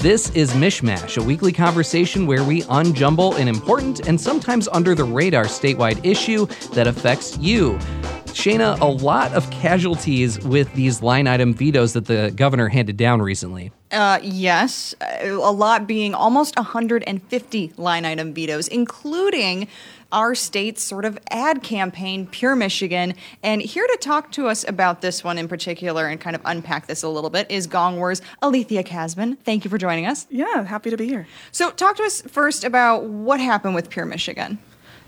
This is MichMash, a weekly conversation where we unjumble an important and sometimes under the radar statewide issue that affects you. Cheyna, a lot of casualties with these line item vetoes that the governor handed down recently. Uh, yes, a lot being almost 150 line item vetoes, including our state's sort of ad campaign, Pure Michigan. And here to talk to us about this one in particular and kind of unpack this a little bit is Gong Wars Alethia Kasben. Thank you for joining us. Yeah, happy to be here. So, talk to us first about what happened with Pure Michigan.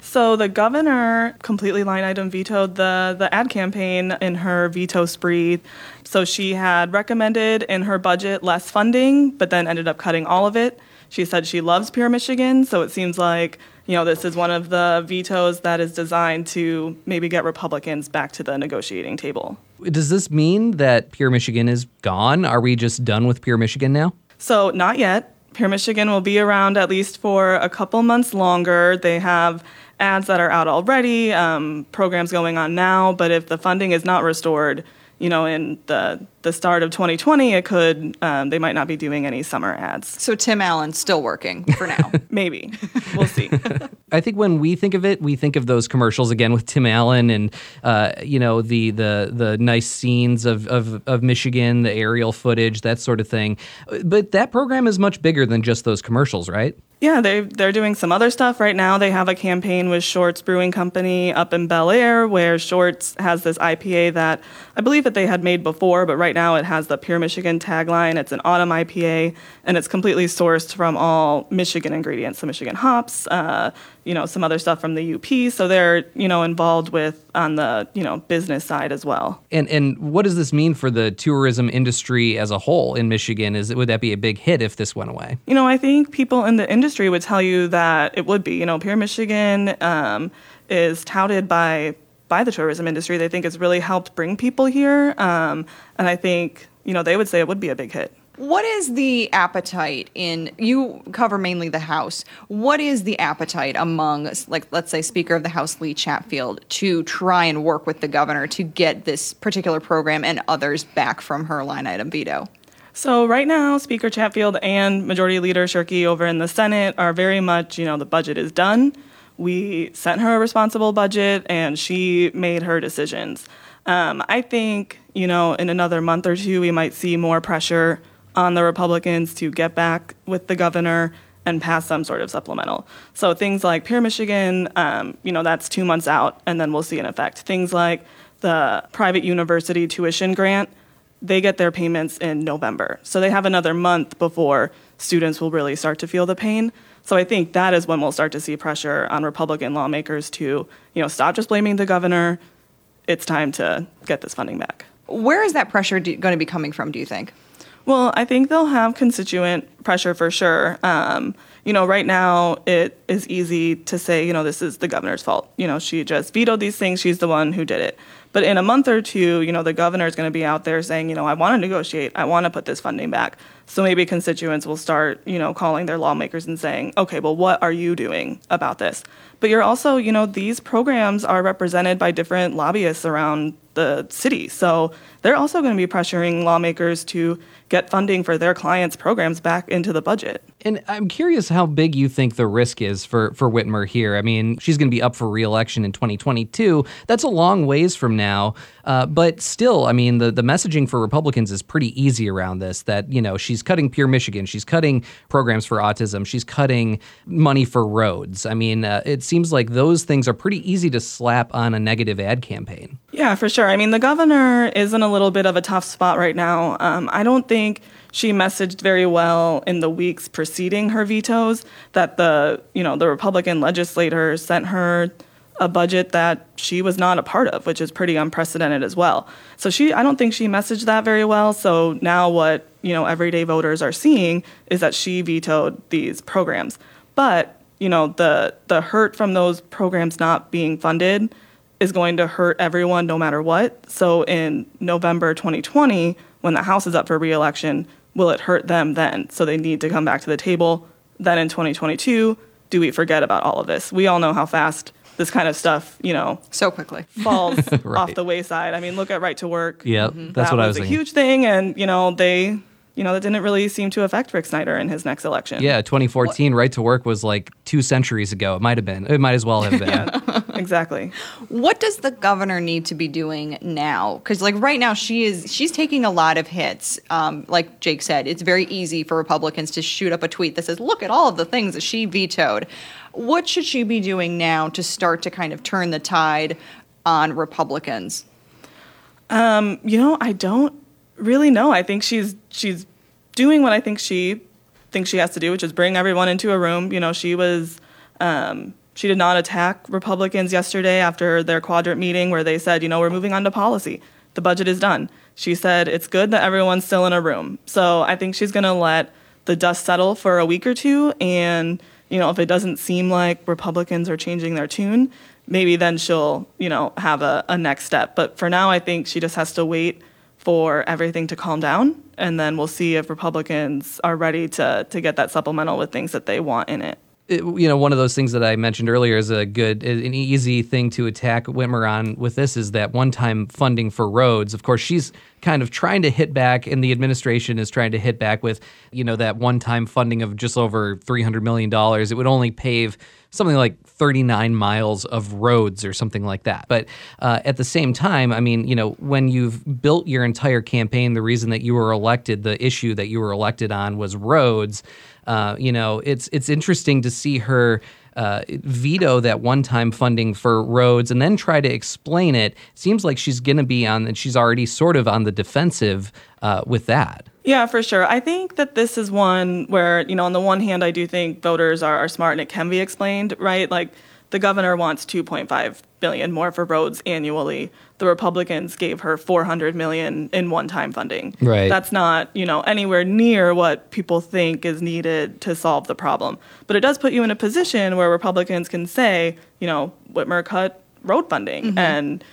So the governor completely line item vetoed the the ad campaign in her veto spree. So she had recommended in her budget less funding, but then ended up cutting all of it. She said she loves Pure Michigan, so it seems like you know this is one of the vetoes that is designed to maybe get Republicans back to the negotiating table. Does this mean that Pure Michigan is gone? Are we just done with Pure Michigan now? So not yet. Pure Michigan will be around at least for a couple months longer. They have ads that are out already, um, programs going on now. But if the funding is not restored, you know, in the the start of 2020, it could um, they might not be doing any summer ads. So Tim Allen's still working for now. Maybe we'll see. I think when we think of it, we think of those commercials again with Tim Allen and uh, you know the the the nice scenes of, of of Michigan, the aerial footage, that sort of thing. But that program is much bigger than just those commercials, right? Yeah, they they're doing some other stuff right now. They have a campaign with Short's Brewing Company up in Bellaire, where Short's has this IPA that I believe that they had made before, but right now it has the Pure Michigan tagline. It's an autumn IPA, and it's completely sourced from all Michigan ingredients, so Michigan hops, uh, you know, some other stuff from the UP. So they're you know involved with on the you know business side as well. And and what does this mean for the tourism industry as a whole in Michigan? Is would that be a big hit if this went away? You know, I think people in the industry would tell you that it would be. You know, Pure Michigan um, is touted by by the tourism industry. They think it's really helped bring people here, um, and I think you know they would say it would be a big hit. What is the appetite in you cover mainly the House? What is the appetite among like let's say Speaker of the House Lee Chatfield to try and work with the governor to get this particular program and others back from her line item veto? So right now, Speaker Chatfield and Majority Leader Shirkey over in the Senate are very much, you know, the budget is done. We sent her a responsible budget, and she made her decisions. Um, I think, you know, in another month or two, we might see more pressure on the Republicans to get back with the governor and pass some sort of supplemental. So things like Pure Michigan, um, you know, that's two months out, and then we'll see an effect. Things like the private university tuition grant, they get their payments in November. So they have another month before students will really start to feel the pain. So I think that is when we'll start to see pressure on Republican lawmakers to, you know, stop just blaming the governor. It's time to get this funding back. Where is that pressure do, going to be coming from, do you think? Well, I think they'll have constituent pressure for sure. Um, you know, right now it is easy to say, you know, this is the governor's fault. You know, she just vetoed these things. She's the one who did it. But in a month or two, you know, the governor is going to be out there saying, you know, I want to negotiate. I want to put this funding back. So maybe constituents will start, you know, calling their lawmakers and saying, okay, well, what are you doing about this? But you're also, you know, these programs are represented by different lobbyists around the city. So they're also going to be pressuring lawmakers to get funding for their clients' programs back into the budget. And I'm curious how big you think the risk is for, for Whitmer here. I mean, she's going to be up for reelection in 2022. That's a long ways from now. Uh, but still, I mean, the, the messaging for Republicans is pretty easy around this that, you know, she's cutting Pure Michigan, she's cutting programs for autism, she's cutting money for roads. I mean, uh, it seems like those things are pretty easy to slap on a negative ad campaign. Yeah, for sure. I mean, the governor is in a little bit of a tough spot right now. Um, I don't think she messaged very well in the weeks preceding her vetoes that the you know the Republican legislators sent her a budget that she was not a part of, which is pretty unprecedented as well. So she I don't think she messaged that very well. So now what, you know, everyday voters are seeing is that she vetoed these programs. But, you know, the the hurt from those programs not being funded is going to hurt everyone no matter what. So in November 2020, when the House is up for reelection, will it hurt them then? So they need to come back to the table. Then in 2022, do we forget about all of this? We all know how fast this kind of stuff, you know, so quickly falls right. off the wayside. I mean, look at right to work. Yeah, mm-hmm. that's that what I was. a thinking. huge thing, and you know, they you know, that didn't really seem to affect Rick Snyder in his next election. Yeah, 2014 right to work was like two centuries ago. It might have been. It might as well have been. exactly. What does the governor need to be doing now? Because like right now, she is she's taking a lot of hits. Um, like Jake said, it's very easy for Republicans to shoot up a tweet that says, "Look at all of the things that she vetoed." What should she be doing now to start to kind of turn the tide on Republicans? Um, you know, I don't really know. I think she's she's doing what I think she thinks she has to do, which is bring everyone into a room. You know, she was um, she did not attack Republicans yesterday after their quadrant meeting where they said, you know, we're moving on to policy. The budget is done. She said it's good that everyone's still in a room. So I think she's going to let the dust settle for a week or two and you know, if it doesn't seem like Republicans are changing their tune, maybe then she'll, you know, have a, a next step. But for now, I think she just has to wait for everything to calm down, and then we'll see if Republicans are ready to to get that supplemental with things that they want in it. It, you know, one of those things that I mentioned earlier is a good, an easy thing to attack Whitmer on with this is that one-time funding for roads. Of course, she's kind of trying to hit back, and the administration is trying to hit back with, you know, that one-time funding of just over three hundred million dollars. It would only pave something like 39 miles of roads or something like that. But uh, at the same time, I mean, you know, when you've built your entire campaign, the reason that you were elected, the issue that you were elected on was roads. Uh, you know, it's it's interesting to see her uh, veto that one-time funding for roads and then try to explain it. Seems like she's going to be on, and she's already sort of on the defensive uh, with that. Yeah, for sure. I think that this is one where, you know, on the one hand, I do think voters are, are smart and it can be explained, right? Like the governor wants 2.5 billion more for roads annually. The Republicans gave her 400 million in one-time funding. Right. That's not, you know, anywhere near what people think is needed to solve the problem. But it does put you in a position where Republicans can say, you know, Whitmer cut road funding mm-hmm. and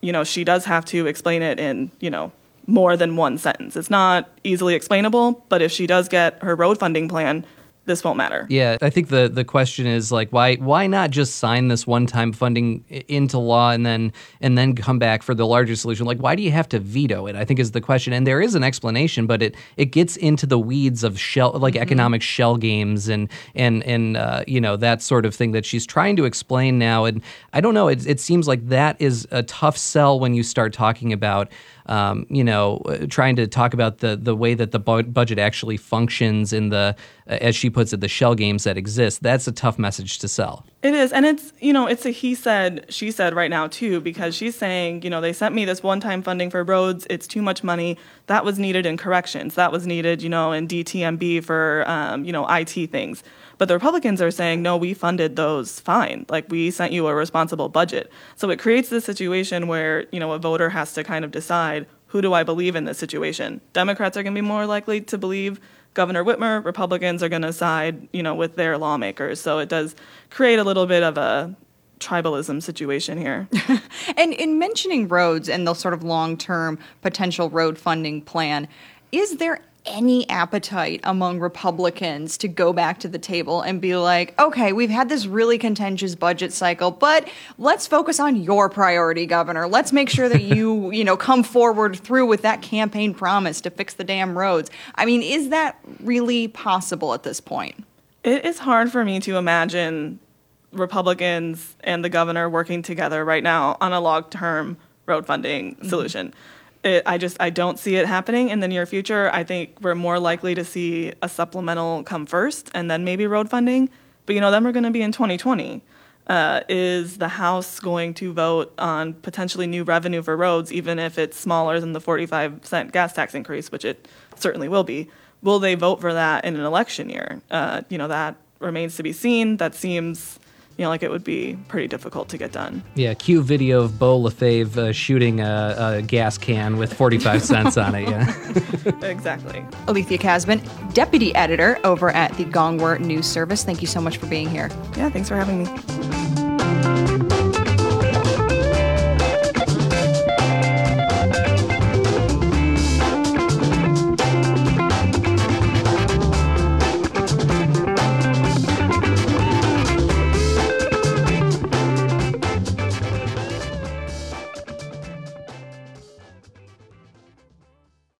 you know, she does have to explain it in, you know, more than one sentence. It's not easily explainable, but if she does get her road funding plan, this won't matter. Yeah, I think the the question is like why why not just sign this one time funding into law and then and then come back for the larger solution? Like why do you have to veto it? I think is the question, and there is an explanation, but it it gets into the weeds of shell like mm-hmm. economic shell games and and and uh, you know that sort of thing that she's trying to explain now. And I don't know, it, it seems like that is a tough sell when you start talking about um, you know, uh, trying to talk about the the way that the bu- budget actually functions in the, uh, as she puts it, the shell games that exist. That's a tough message to sell. It is, and it's you know, it's a he said, she said right now too, because she's saying, you know, they sent me this one-time funding for roads. It's too much money. That was needed in corrections. That was needed, you know, in DTMB for um, you know IT things. But the Republicans are saying, no, we funded those fine. Like we sent you a responsible budget. So it creates this situation where, you know, a voter has to kind of decide who do I believe in this situation? Democrats are going to be more likely to believe Governor Whitmer. Republicans are going to side, you know, with their lawmakers. So it does create a little bit of a tribalism situation here. and in mentioning roads and the sort of long-term potential road funding plan, is there any appetite among Republicans to go back to the table and be like, okay, we've had this really contentious budget cycle, but let's focus on your priority, Governor. Let's make sure that you, you know, come forward through with that campaign promise to fix the damn roads. I mean, is that really possible at this point? It is hard for me to imagine Republicans and the governor working together right now on a long term road funding mm-hmm. It, I just I don't see it happening in the near future. I think we're more likely to see a supplemental come first and then maybe road funding. But you know, then we're going to be in 2020. Uh, is the House going to vote on potentially new revenue for roads, even if it's smaller than the 45 cent gas tax increase, which it certainly will be? Will they vote for that in an election year? Uh, you know, that remains to be seen. That seems you know, like it would be pretty difficult to get done. Yeah, cue video of Beau LaFave uh, shooting a, a, gas can with 45 cents on it. Yeah. exactly. Alethia Kasben, deputy editor over at the Gongwer News Service. Thank you so much for being here. Yeah, thanks for having me.